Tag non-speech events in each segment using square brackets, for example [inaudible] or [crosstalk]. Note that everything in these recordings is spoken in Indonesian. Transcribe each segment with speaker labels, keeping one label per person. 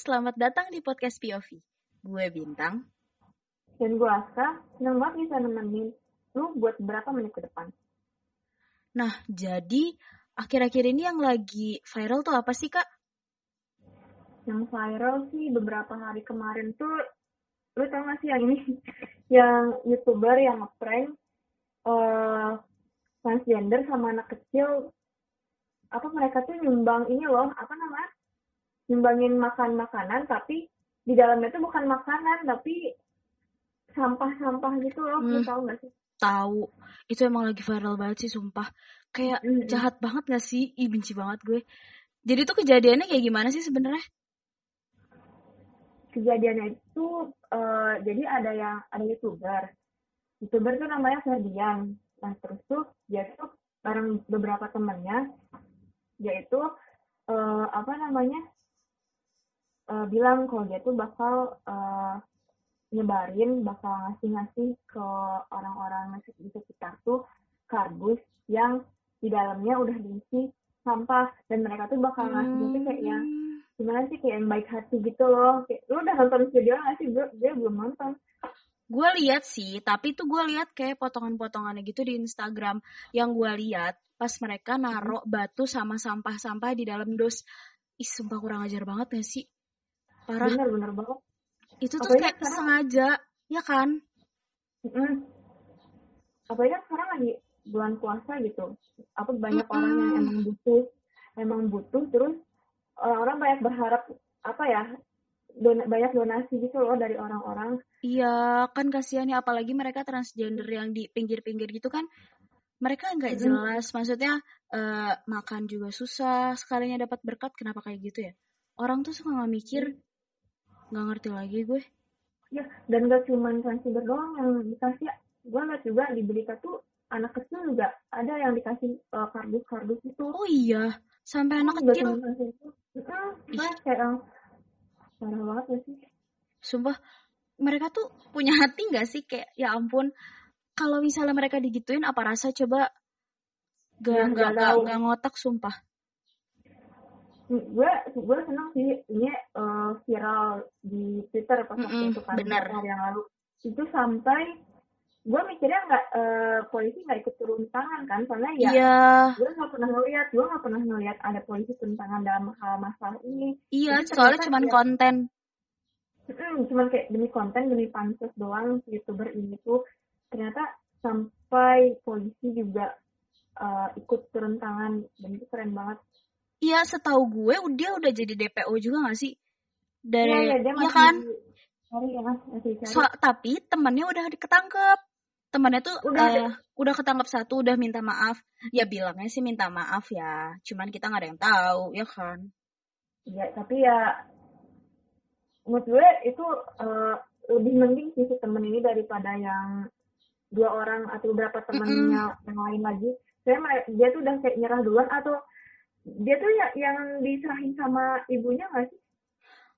Speaker 1: selamat datang di podcast POV. Gue Bintang.
Speaker 2: Dan gue Aska, senang banget bisa nemenin lu buat berapa menit ke depan.
Speaker 1: Nah, jadi akhir-akhir ini yang lagi viral tuh apa sih, Kak?
Speaker 2: Yang viral sih beberapa hari kemarin tuh, lu tau gak sih yang ini? [laughs] yang YouTuber yang ngeprank uh, transgender sama anak kecil apa mereka tuh nyumbang ini loh, apa namanya? Nyumbangin makan makanan tapi di dalamnya tuh bukan makanan tapi sampah-sampah gitu loh. Hmm. tahu gak sih?
Speaker 1: Tahu. Itu emang lagi viral banget sih sumpah. Kayak mm -hmm. jahat banget gak sih? Ih benci banget gue. Jadi tuh kejadiannya kayak gimana sih sebenarnya?
Speaker 2: Kejadiannya itu uh, jadi ada yang ada youtuber. Youtuber tuh namanya Ferdian. Nah terus tuh dia tuh bareng beberapa temannya yaitu uh, apa namanya uh, bilang kalau dia tuh bakal uh, nyebarin, bakal ngasih-ngasih ke orang-orang di sekitar tuh kardus yang di dalamnya udah diisi sampah. Dan mereka tuh bakal ngasih hmm. gitu kayak yang gimana sih kayak yang baik hati gitu loh. Kayak lu udah nonton video nggak sih? Bro dia belum nonton.
Speaker 1: Gue lihat sih tapi tuh gue lihat kayak potongan-potongannya gitu di Instagram. Yang gue lihat pas mereka naruh batu sama sampah-sampah di dalam dos. Ih sumpah kurang ajar banget gak sih
Speaker 2: parah. Bener bener banget.
Speaker 1: Itu tuh kayak sekarang, sengaja ya kan?
Speaker 2: Mm, apalagi kan sekarang lagi bulan puasa gitu. Apa banyak mm -hmm. orang yang emang butuh emang butuh terus orang-orang banyak berharap apa ya don banyak donasi gitu loh dari orang-orang.
Speaker 1: Iya kan kasihan ya apalagi mereka transgender yang di pinggir-pinggir gitu kan. Mereka nggak jelas maksudnya uh, makan juga susah sekalinya dapat berkat kenapa kayak gitu ya? Orang tuh suka nggak mikir nggak ngerti lagi gue.
Speaker 2: Ya dan gak cuma transgender doang yang dikasih gue liat juga di berita tuh anak kecil juga ada yang dikasih uh, kardus kardus itu.
Speaker 1: Oh iya sampai anak oh, kecil.
Speaker 2: itu uh, kayak parah banget ya sih.
Speaker 1: Sumpah mereka tuh punya hati nggak sih? Kayak ya ampun kalau misalnya mereka digituin apa rasa? Coba gak gak, gak, gak ngotak sumpah
Speaker 2: gue gue senang sih ini uh, viral di Twitter pas waktu mm -hmm, itu kan hari yang lalu. Itu sampai gue mikirnya nggak uh, polisi nggak ikut turun tangan kan soalnya ya
Speaker 1: yeah.
Speaker 2: gue nggak pernah ngeliat gue nggak pernah ngeliat ada polisi turun tangan dalam hal masalah ini.
Speaker 1: Iya yeah, soalnya cuma ya, konten.
Speaker 2: Mm, cuman kayak demi konten demi pansus doang youtuber ini tuh. Ternyata sampai polisi juga uh, ikut turun tangan dan itu keren banget
Speaker 1: Iya, setahu gue dia udah jadi DPO juga gak sih? Dari ya, ya, ya kan?
Speaker 2: ya,
Speaker 1: so, tapi temannya udah ketangkep. Temannya tuh udah, uh, udah ketangkep satu, udah minta maaf. Ya bilangnya sih minta maaf ya. Cuman kita nggak ada yang tahu, ya kan?
Speaker 2: Iya, tapi ya menurut gue itu uh, lebih mending sih si temen ini daripada yang dua orang atau beberapa temennya mm -hmm. yang lain lagi. Saya dia tuh udah kayak nyerah duluan atau dia tuh ya, yang diserahin sama ibunya gak sih?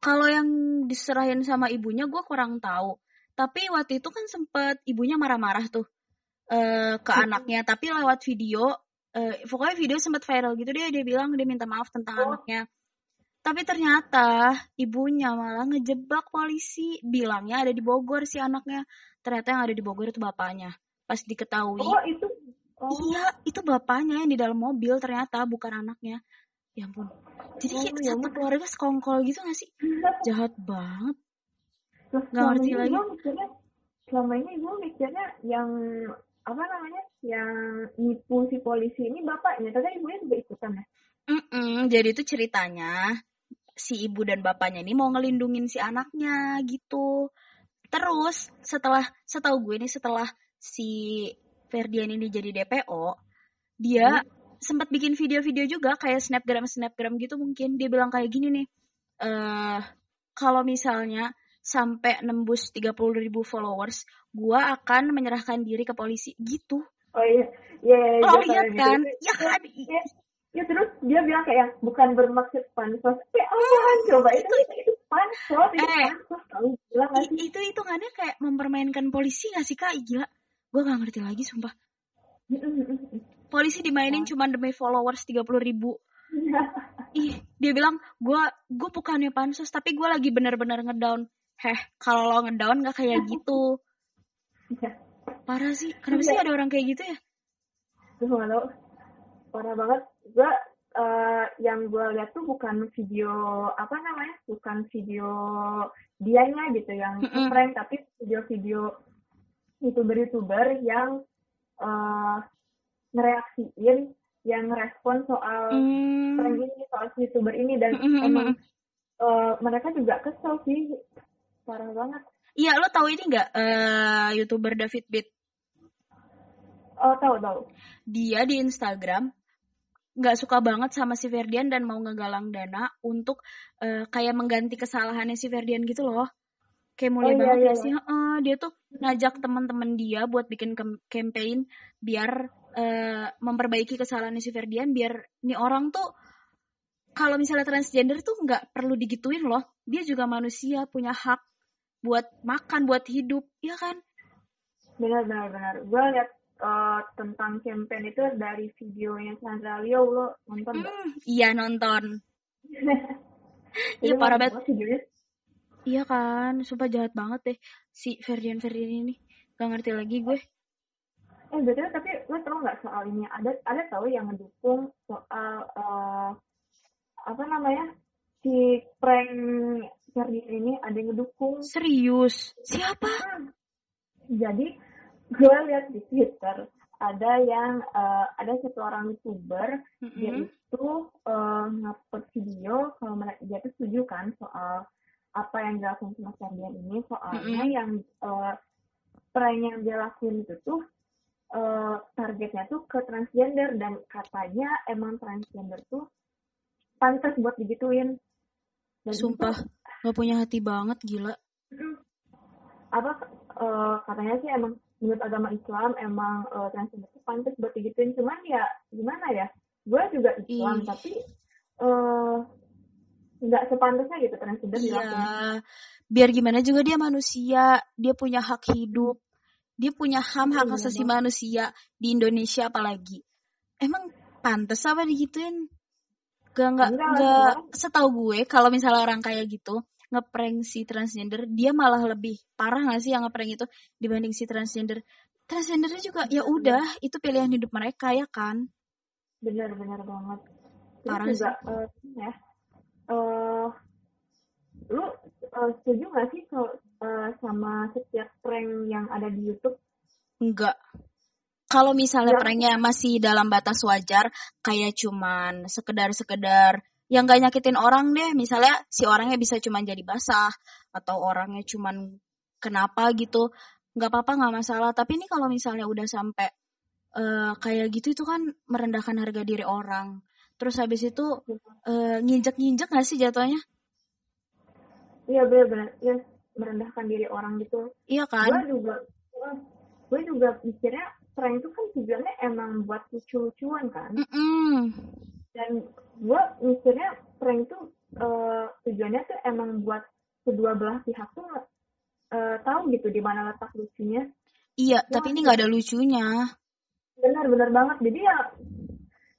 Speaker 1: Kalau yang diserahin sama ibunya gue kurang tahu. Tapi waktu itu kan sempet ibunya marah-marah tuh uh, ke hmm. anaknya. Tapi lewat video, uh, pokoknya video sempet viral gitu dia dia bilang dia minta maaf tentang oh. anaknya. Tapi ternyata ibunya malah ngejebak polisi. Bilangnya ada di Bogor si anaknya. Ternyata yang ada di Bogor itu bapaknya. Pas diketahui.
Speaker 2: Oh itu
Speaker 1: Oh. Iya, itu bapaknya yang di dalam mobil ternyata bukan anaknya. Ya ampun. Jadi kayak oh, satu keluarga sekongkol gitu gak sih? Jahat banget.
Speaker 2: Terus gak ngerti lagi. Mikirnya, selama ini gue mikirnya yang apa namanya yang nipu si polisi ini bapaknya tapi ibunya juga ikutan ya
Speaker 1: mm -mm, jadi itu ceritanya si ibu dan bapaknya ini mau ngelindungin si anaknya gitu terus setelah setahu gue nih setelah si Ferdian ini jadi DPO, dia hmm. sempat bikin video-video juga kayak snapgram snapgram gitu mungkin dia bilang kayak gini nih, uh, kalau misalnya sampai nembus 30 ribu followers, gua akan menyerahkan diri ke polisi gitu.
Speaker 2: Oh iya, iya. iya,
Speaker 1: iya oh iya kan, ya kan.
Speaker 2: Ya, ya terus dia bilang kayak bukan bermaksud pansos. Ya oh, coba itu itu, itu pansos, itu eh, pansos. Tahu bilang
Speaker 1: Itu hitungannya kayak mempermainkan polisi gak sih kak? Gila gue gak ngerti lagi sumpah polisi dimainin cuma demi followers 30 ribu ih dia bilang gue gue bukannya pansus tapi gue lagi bener-bener ngedown heh kalau lo ngedown gak kayak gitu
Speaker 2: Iya.
Speaker 1: parah sih kenapa sih
Speaker 2: Iya.
Speaker 1: ada orang kayak gitu ya
Speaker 2: Gue gak. Parah banget. Gue eh, yang gue lihat tuh bukan video apa namanya, bukan video dianya gitu yang
Speaker 1: Mm-mm.
Speaker 2: prank, tapi video-video youtuber-youtuber yang eh ngereaksiin, yang ngerespon soal
Speaker 1: Hmm.
Speaker 2: prank ini, soal youtuber ini dan
Speaker 1: Mm-mm,
Speaker 2: emang
Speaker 1: mm-mm.
Speaker 2: eh, mereka juga kesel sih, parah banget.
Speaker 1: Iya, lo tahu ini nggak eh, youtuber David Beat?
Speaker 2: Oh tahu tahu.
Speaker 1: Dia di Instagram nggak suka banget sama si Ferdian dan mau ngegalang dana untuk eh, kayak mengganti kesalahannya si Ferdian gitu loh. Kayak mulai
Speaker 2: Oh, iya,
Speaker 1: banget
Speaker 2: iya,
Speaker 1: ya sih. Heeh, dia tuh ngajak teman-teman dia buat bikin campaign biar eh, memperbaiki kesalahannya si Ferdian biar nih orang tuh kalau misalnya transgender tuh nggak perlu digituin loh. Dia juga manusia punya hak buat makan, buat hidup, ya kan?
Speaker 2: Benar benar benar. Gue lihat eh, tentang campaign itu dari videonya Sandra Leo lo nonton?
Speaker 1: Hmm, iya nonton. [laughs] Iya parah banget.
Speaker 2: videonya.
Speaker 1: Iya kan, sumpah jahat banget deh si Ferdian Ferdian ini. Gak ngerti lagi gue.
Speaker 2: Eh betul tapi lo tau nggak soal ini? Ada ada tahu yang ngedukung soal eh, apa namanya si prank Ferdinand ini ada yang ngedukung.
Speaker 1: Serius? Siapa?
Speaker 2: Hmm. Jadi gue lihat di Twitter ada yang eh, ada satu orang youtuber dia
Speaker 1: Mm-mm.
Speaker 2: itu eh, ngupload video kalau mereka dia tuh setuju kan soal apa yang dilakukan sama Ferdian ini soalnya
Speaker 1: Mm-mm.
Speaker 2: yang eh, prank yang dia lakuin itu tuh eh, targetnya tuh ke transgender dan katanya emang transgender tuh pantas buat digituin dan itu
Speaker 1: Sumpah, gak punya hati banget, gila.
Speaker 2: Apa eh, katanya sih emang menurut agama Islam emang eh, transgender itu pantas buat digituin cuman ya gimana ya gue juga Islam
Speaker 1: Ih.
Speaker 2: tapi eh nggak sepantasnya gitu transgender
Speaker 1: Iya,
Speaker 2: dilakuin
Speaker 1: biar gimana juga dia manusia, dia punya hak hidup, dia punya HAM hak
Speaker 2: Iya,
Speaker 1: asasi
Speaker 2: Bang.
Speaker 1: manusia di Indonesia apalagi. Emang pantas apa digituin? Gak nggak nggak setahu gue kalau misalnya orang kayak gitu ngeprank si transgender dia malah lebih parah gak sih yang ngeprank itu dibanding si transgender? Transgendernya juga ya
Speaker 2: benar
Speaker 1: udah itu pilihan hidup mereka ya kan?
Speaker 2: Benar benar banget. Terus
Speaker 1: parah
Speaker 2: juga
Speaker 1: sih.
Speaker 2: eh ya eh lu eh, setuju nggak sih kalau eh, sama setiap prank yang ada di YouTube?
Speaker 1: Enggak kalau misalnya pranknya masih dalam batas wajar kayak cuman sekedar-sekedar yang gak nyakitin orang deh. Misalnya si orangnya bisa cuman jadi basah atau orangnya cuman kenapa gitu. Nggak apa-apa nggak masalah. Tapi ini kalau misalnya udah sampai eh, kayak gitu itu kan merendahkan harga diri orang terus habis itu eh, nginjek-nginjek gak sih jatuhnya?
Speaker 2: Iya benar-benar ya merendahkan diri orang gitu.
Speaker 1: Iya
Speaker 2: gue
Speaker 1: kan
Speaker 2: juga gue juga mikirnya prank itu kan tujuannya emang buat lucu-lucuan kan.
Speaker 1: Mm-mm.
Speaker 2: dan gue mikirnya prank itu eh, tujuannya tuh emang buat kedua belah pihak tuh eh, tahu gitu di mana letak lucunya.
Speaker 1: Iya
Speaker 2: ya
Speaker 1: tapi ini
Speaker 2: nggak
Speaker 1: ada lucunya.
Speaker 2: Benar-benar banget. Jadi ya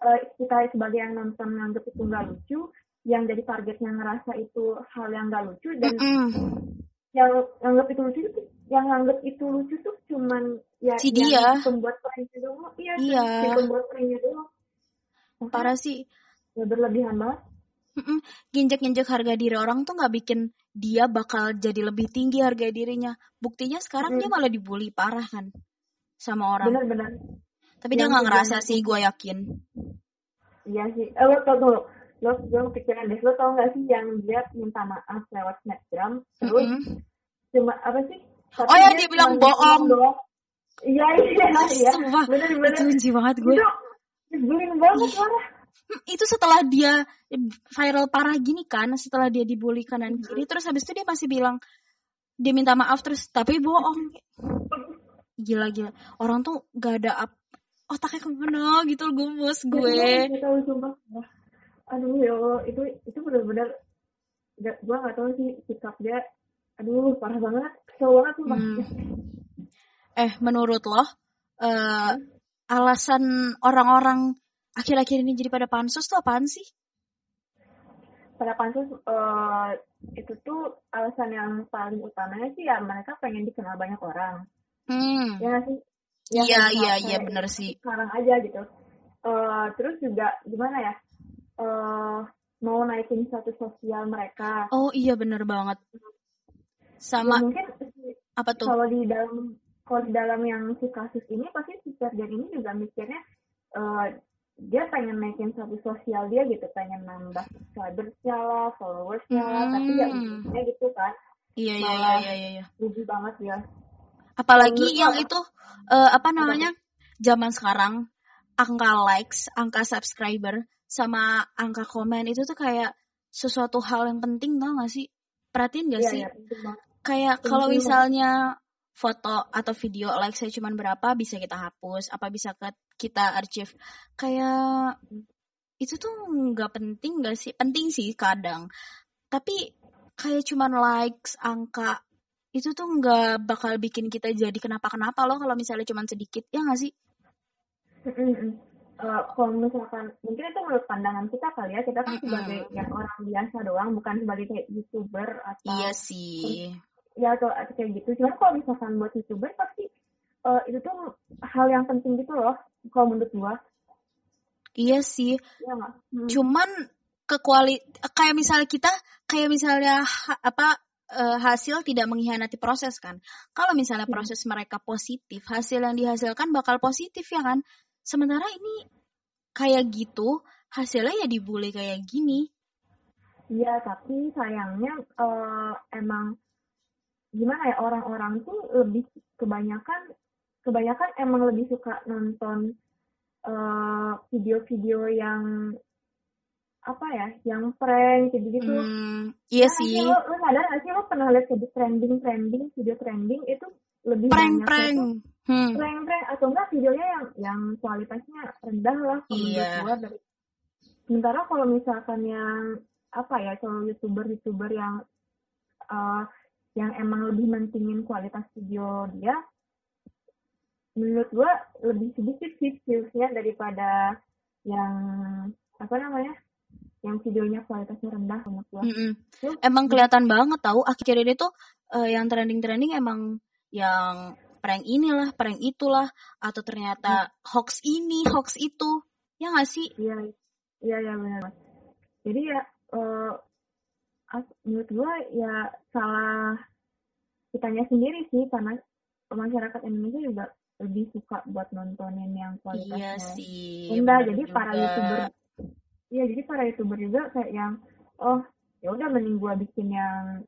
Speaker 2: eh, kita sebagai yang nonton nganggep itu nggak lucu yang jadi targetnya ngerasa itu hal yang nggak lucu dan
Speaker 1: Mm-mm.
Speaker 2: yang nganggep itu lucu itu yang nganggep itu lucu tuh cuman ya
Speaker 1: si
Speaker 2: yang
Speaker 1: dia.
Speaker 2: pembuat pranknya doang. Iya
Speaker 1: iya.
Speaker 2: si pembuat pranknya doang.
Speaker 1: Parah sih.
Speaker 2: Ya berlebihan banget.
Speaker 1: Mm-mm. Nginjek-nginjek harga diri orang tuh nggak bikin dia bakal jadi lebih tinggi harga dirinya. Buktinya sekarang dia
Speaker 2: Mm,
Speaker 1: malah dibully parah kan sama orang.
Speaker 2: benar-benar
Speaker 1: Tapi dia
Speaker 2: yang
Speaker 1: nggak ngerasa
Speaker 2: tujuannya
Speaker 1: sih, gue yakin.
Speaker 2: iya sih. Eh, lo tau tuh lo gue kepikiran deh. Lo tau nggak sih yang dia minta maaf lewat snapgram? Terus
Speaker 1: Mm-mm.
Speaker 2: cuma apa sih?
Speaker 1: Oh
Speaker 2: tapi
Speaker 1: ya
Speaker 2: dia
Speaker 1: dia bilang
Speaker 2: ngomong
Speaker 1: bohong.
Speaker 2: iya iya iya.
Speaker 1: Sumpah, itu
Speaker 2: bener-bener
Speaker 1: benci banget gue.
Speaker 2: itu nyebelin banget
Speaker 1: Ih,
Speaker 2: parah
Speaker 1: hmm, itu setelah dia viral parah gini kan, setelah dia dibully kanan kiri, terus habis itu dia masih bilang dia minta maaf terus tapi bohong. Gila-gila. Orang tuh gak ada otaknya ke mana gitu gumus
Speaker 2: Gak tahu,
Speaker 1: gue.
Speaker 2: gak tahu sumpah. Aduh ya Allah, itu itu benar-benar gak, gua nggak tahu sih sikap dia. Aduh, parah banget, kesel banget sumpah.
Speaker 1: Hmm. Eh, menurut lo, eh,
Speaker 2: Hmm.
Speaker 1: alasan orang-orang akhir-akhir ini jadi pada pansus tuh apaan sih?
Speaker 2: pada pansus uh, itu tuh alasan yang paling utamanya sih ya mereka pengen dikenal banyak orang.
Speaker 1: Hmm.
Speaker 2: Ya sih?
Speaker 1: Iya,
Speaker 2: Ya,
Speaker 1: iya,
Speaker 2: kayak
Speaker 1: iya, bener sih.
Speaker 2: Sekarang aja gitu. Eh, terus juga gimana ya? eh mau naikin status sosial mereka.
Speaker 1: Oh iya bener banget.
Speaker 2: Ya,
Speaker 1: Sama
Speaker 2: mungkin si-
Speaker 1: apa tuh?
Speaker 2: kalau di dalam kalau di dalam yang si kasus ini pasti si Ferdian ini juga mikirnya eh, dia pengen naikin status sosial dia gitu, pengen nambah subscribersnya lah, followersnya lah, tapi ya
Speaker 1: Hmm.
Speaker 2: gitu kan,
Speaker 1: Iya iya iya iya iya. iya.
Speaker 2: rugi banget ya.
Speaker 1: Apalagi yang itu eh, apa namanya? Zaman sekarang angka likes, angka subscriber sama angka komen itu tuh kayak sesuatu hal yang penting tau gak sih? Perhatiin gak
Speaker 2: Iya
Speaker 1: sih?
Speaker 2: ya.
Speaker 1: Kayak kalau misalnya foto atau video like saya cuman berapa bisa kita hapus, apa bisa ke kita archive. Kayak itu tuh nggak penting gak sih? Penting sih kadang. Tapi kayak cuman likes, angka itu tuh nggak bakal bikin kita jadi kenapa-kenapa loh kalau misalnya cuman sedikit ya nggak sih?
Speaker 2: Mm-mm. Kalau misalkan mungkin itu menurut pandangan kita kali ya kita kan
Speaker 1: Mm-mm.
Speaker 2: sebagai yang orang biasa doang bukan sebagai kayak youtuber atau
Speaker 1: Iya sih.
Speaker 2: ya atau, kayak gitu cuman kalau misalkan buat youtuber pasti eh, itu tuh hal yang penting gitu loh kalau menurut gua
Speaker 1: Iya sih.
Speaker 2: ya Hmm.
Speaker 1: Cuman ke kuali kayak misalnya kita kayak misalnya ha- apa eh, hasil tidak mengkhianati proses kan. Kalau misalnya
Speaker 2: Hmm.
Speaker 1: proses mereka positif, hasil yang dihasilkan bakal positif ya kan. Sementara ini kayak gitu, hasilnya ya dibully kayak gini.
Speaker 2: Iya, tapi sayangnya eh, emang gimana ya orang-orang tuh lebih kebanyakan kebanyakan emang lebih suka nonton eh, video-video yang apa ya, yang prank kayak gitu.
Speaker 1: Hmm, iya
Speaker 2: Nah,
Speaker 1: sih.
Speaker 2: Lo, lo sadar nggak sih lo pernah lihat kayak trending-trending video trending itu lebih banyaknya
Speaker 1: Prank-prank.
Speaker 2: tuh
Speaker 1: Hmm.
Speaker 2: prank-prank atau enggak videonya yang yang kualitasnya rendah lah kalau
Speaker 1: Iya.
Speaker 2: dari sementara kalau misalkan yang apa ya kalau youtuber youtuber yang eh, yang emang lebih mentingin kualitas video dia menurut gua lebih sedikit sih viewsnya daripada yang apa namanya yang videonya kualitasnya rendah menurut gua
Speaker 1: Mm-mm.
Speaker 2: Terus,
Speaker 1: Emang kelihatan banget tahu akhir ini tuh eh, yang trending-trending emang yang prank inilah, prank itulah, atau ternyata hoax ini, hoax itu. Ya nggak sih?
Speaker 2: Iya, iya, iya benar. Jadi ya, eh, as- menurut gua ya salah kitanya sendiri sih karena masyarakat Indonesia juga lebih suka buat nontonin yang
Speaker 1: Iya
Speaker 2: kualitasnya
Speaker 1: sih.
Speaker 2: rendah. Jadi para
Speaker 1: juga.
Speaker 2: youtuber, iya jadi para youtuber juga kayak yang oh ya udah mending gua bikin yang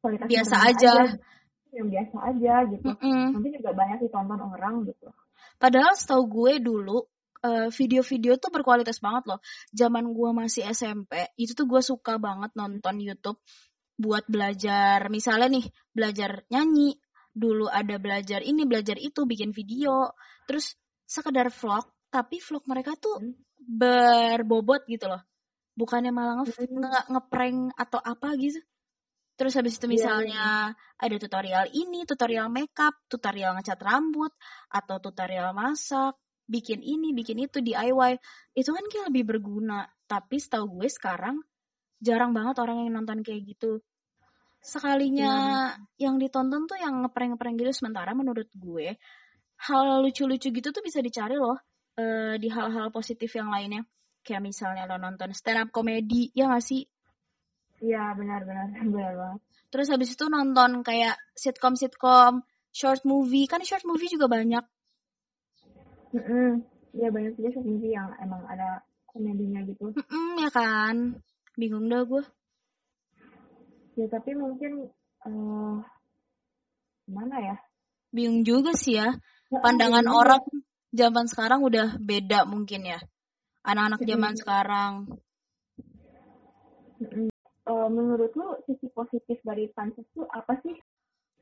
Speaker 2: kualitasnya
Speaker 1: Biasa
Speaker 2: rendah
Speaker 1: aja.
Speaker 2: yang biasa aja gitu.
Speaker 1: Mm-mm.
Speaker 2: Nanti juga banyak ditonton orang gitu.
Speaker 1: Padahal setahu gue dulu eh, video-video tuh berkualitas banget loh. Zaman gue masih SMP, itu tuh gue suka banget nonton YouTube buat belajar. Misalnya nih, belajar nyanyi. Dulu ada belajar ini, belajar itu, bikin video. Terus sekedar vlog, tapi vlog mereka tuh
Speaker 2: Hmm.
Speaker 1: Berbobot gitu loh. Bukannya malah nge
Speaker 2: Hmm.
Speaker 1: nge- ngeprank atau apa gitu. Terus habis itu
Speaker 2: Iya,
Speaker 1: misalnya ada tutorial ini, tutorial makeup, tutorial ngecat rambut, atau tutorial masak, bikin ini, bikin itu, DIY. Itu kan kayak lebih berguna. Tapi setahu gue sekarang jarang banget orang yang nonton kayak gitu. Sekalinya yang ditonton tuh yang ngeprank-ngeprank gitu. Sementara menurut gue, hal lucu-lucu gitu tuh bisa dicari loh eh, di hal-hal positif yang lainnya. Kayak misalnya lo nonton stand up comedy, ya gak sih?
Speaker 2: Iya benar-benar [laughs] benar banget.
Speaker 1: Terus habis itu nonton kayak sitcom-sitcom, short movie. Kan short movie juga banyak.
Speaker 2: Mm-mm. Ya banyak juga short movie yang emang ada komedinya gitu.
Speaker 1: Mm-mm, ya kan? Bingung dah gue.
Speaker 2: Ya tapi mungkin eh gimana ya?
Speaker 1: Bingung juga sih ya. Pandangan orang zaman sekarang udah beda mungkin ya. Anak-anak zaman sekarang.
Speaker 2: mm-mm. Eh, menurut lu sisi positif dari pansus itu apa sih?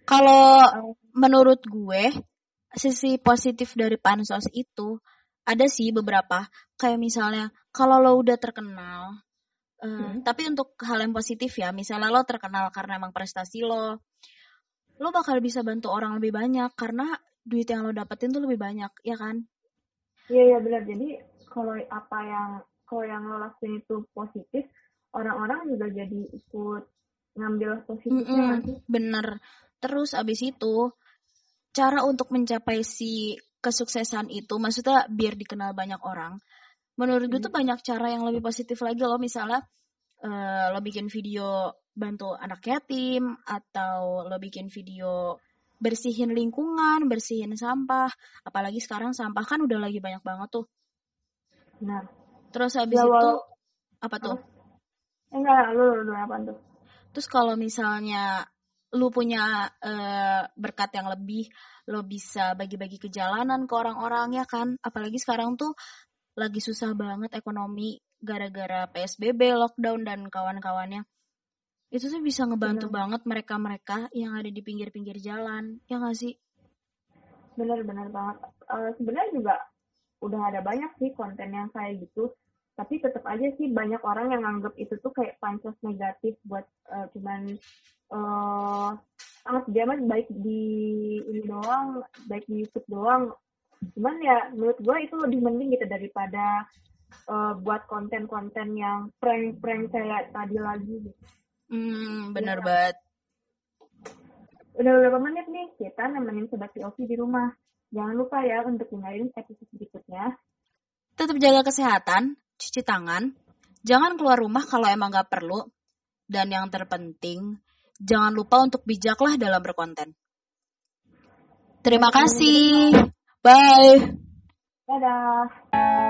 Speaker 1: Kalau
Speaker 2: Eh,
Speaker 1: menurut gue, sisi positif dari pansos itu ada sih beberapa. Kayak misalnya, kalau lo udah terkenal,
Speaker 2: Hmm.
Speaker 1: tapi untuk hal yang positif ya, misalnya lo terkenal karena emang prestasi lo, lo bakal bisa bantu orang lebih banyak karena duit yang lo dapetin tuh lebih banyak, ya kan?
Speaker 2: Iya iya benar. Jadi kalau apa yang kalau yang lo lakuin itu positif, orang-orang juga jadi ikut ngambil positifnya
Speaker 1: Mm-mm,
Speaker 2: nanti.
Speaker 1: bener. Terus abis itu cara untuk mencapai si kesuksesan itu, maksudnya biar dikenal banyak orang. Menurut gue
Speaker 2: Hmm.
Speaker 1: tuh banyak cara yang lebih positif lagi loh. Misalnya eh, lo bikin video bantu anak yatim atau lo bikin video bersihin lingkungan, bersihin sampah. Apalagi sekarang sampah kan udah lagi banyak banget tuh.
Speaker 2: Nah,
Speaker 1: Terus habis
Speaker 2: Ya,
Speaker 1: itu apa tuh?
Speaker 2: enggak, lu, lu apa tuh?
Speaker 1: Terus kalau misalnya lu punya eh, berkat yang lebih, lo bisa bagi-bagi ke jalanan ke orang-orang ya kan. Apalagi sekarang tuh lagi susah banget ekonomi gara-gara PSBB, lockdown dan kawan-kawannya. Itu tuh bisa ngebantu
Speaker 2: Benar.
Speaker 1: banget mereka-mereka yang ada di pinggir-pinggir jalan. Ya nggak sih?
Speaker 2: Bener-bener banget. Eh, Sebenarnya juga udah ada banyak sih konten yang kayak gitu. Tapi tetap aja sih banyak orang yang nganggap itu tuh kayak pansos negatif buat eh, cuman eh ah dia mah baik di ini doang, baik di YouTube doang. Cuman ya menurut gue itu lebih mending gitu daripada eh, buat konten-konten yang prank-prank kayak tadi lagi gitu.
Speaker 1: Hmm, bener
Speaker 2: Iya.
Speaker 1: banget.
Speaker 2: Udah beberapa menit nih kita nemenin sobat POV di rumah. Jangan lupa ya untuk dengerin episode berikutnya.
Speaker 1: Tetap jaga kesehatan, cuci tangan, jangan keluar rumah kalau emang nggak perlu, dan yang terpenting, jangan lupa untuk bijaklah dalam berkonten. Terima kasih. Bye.
Speaker 2: Dadah!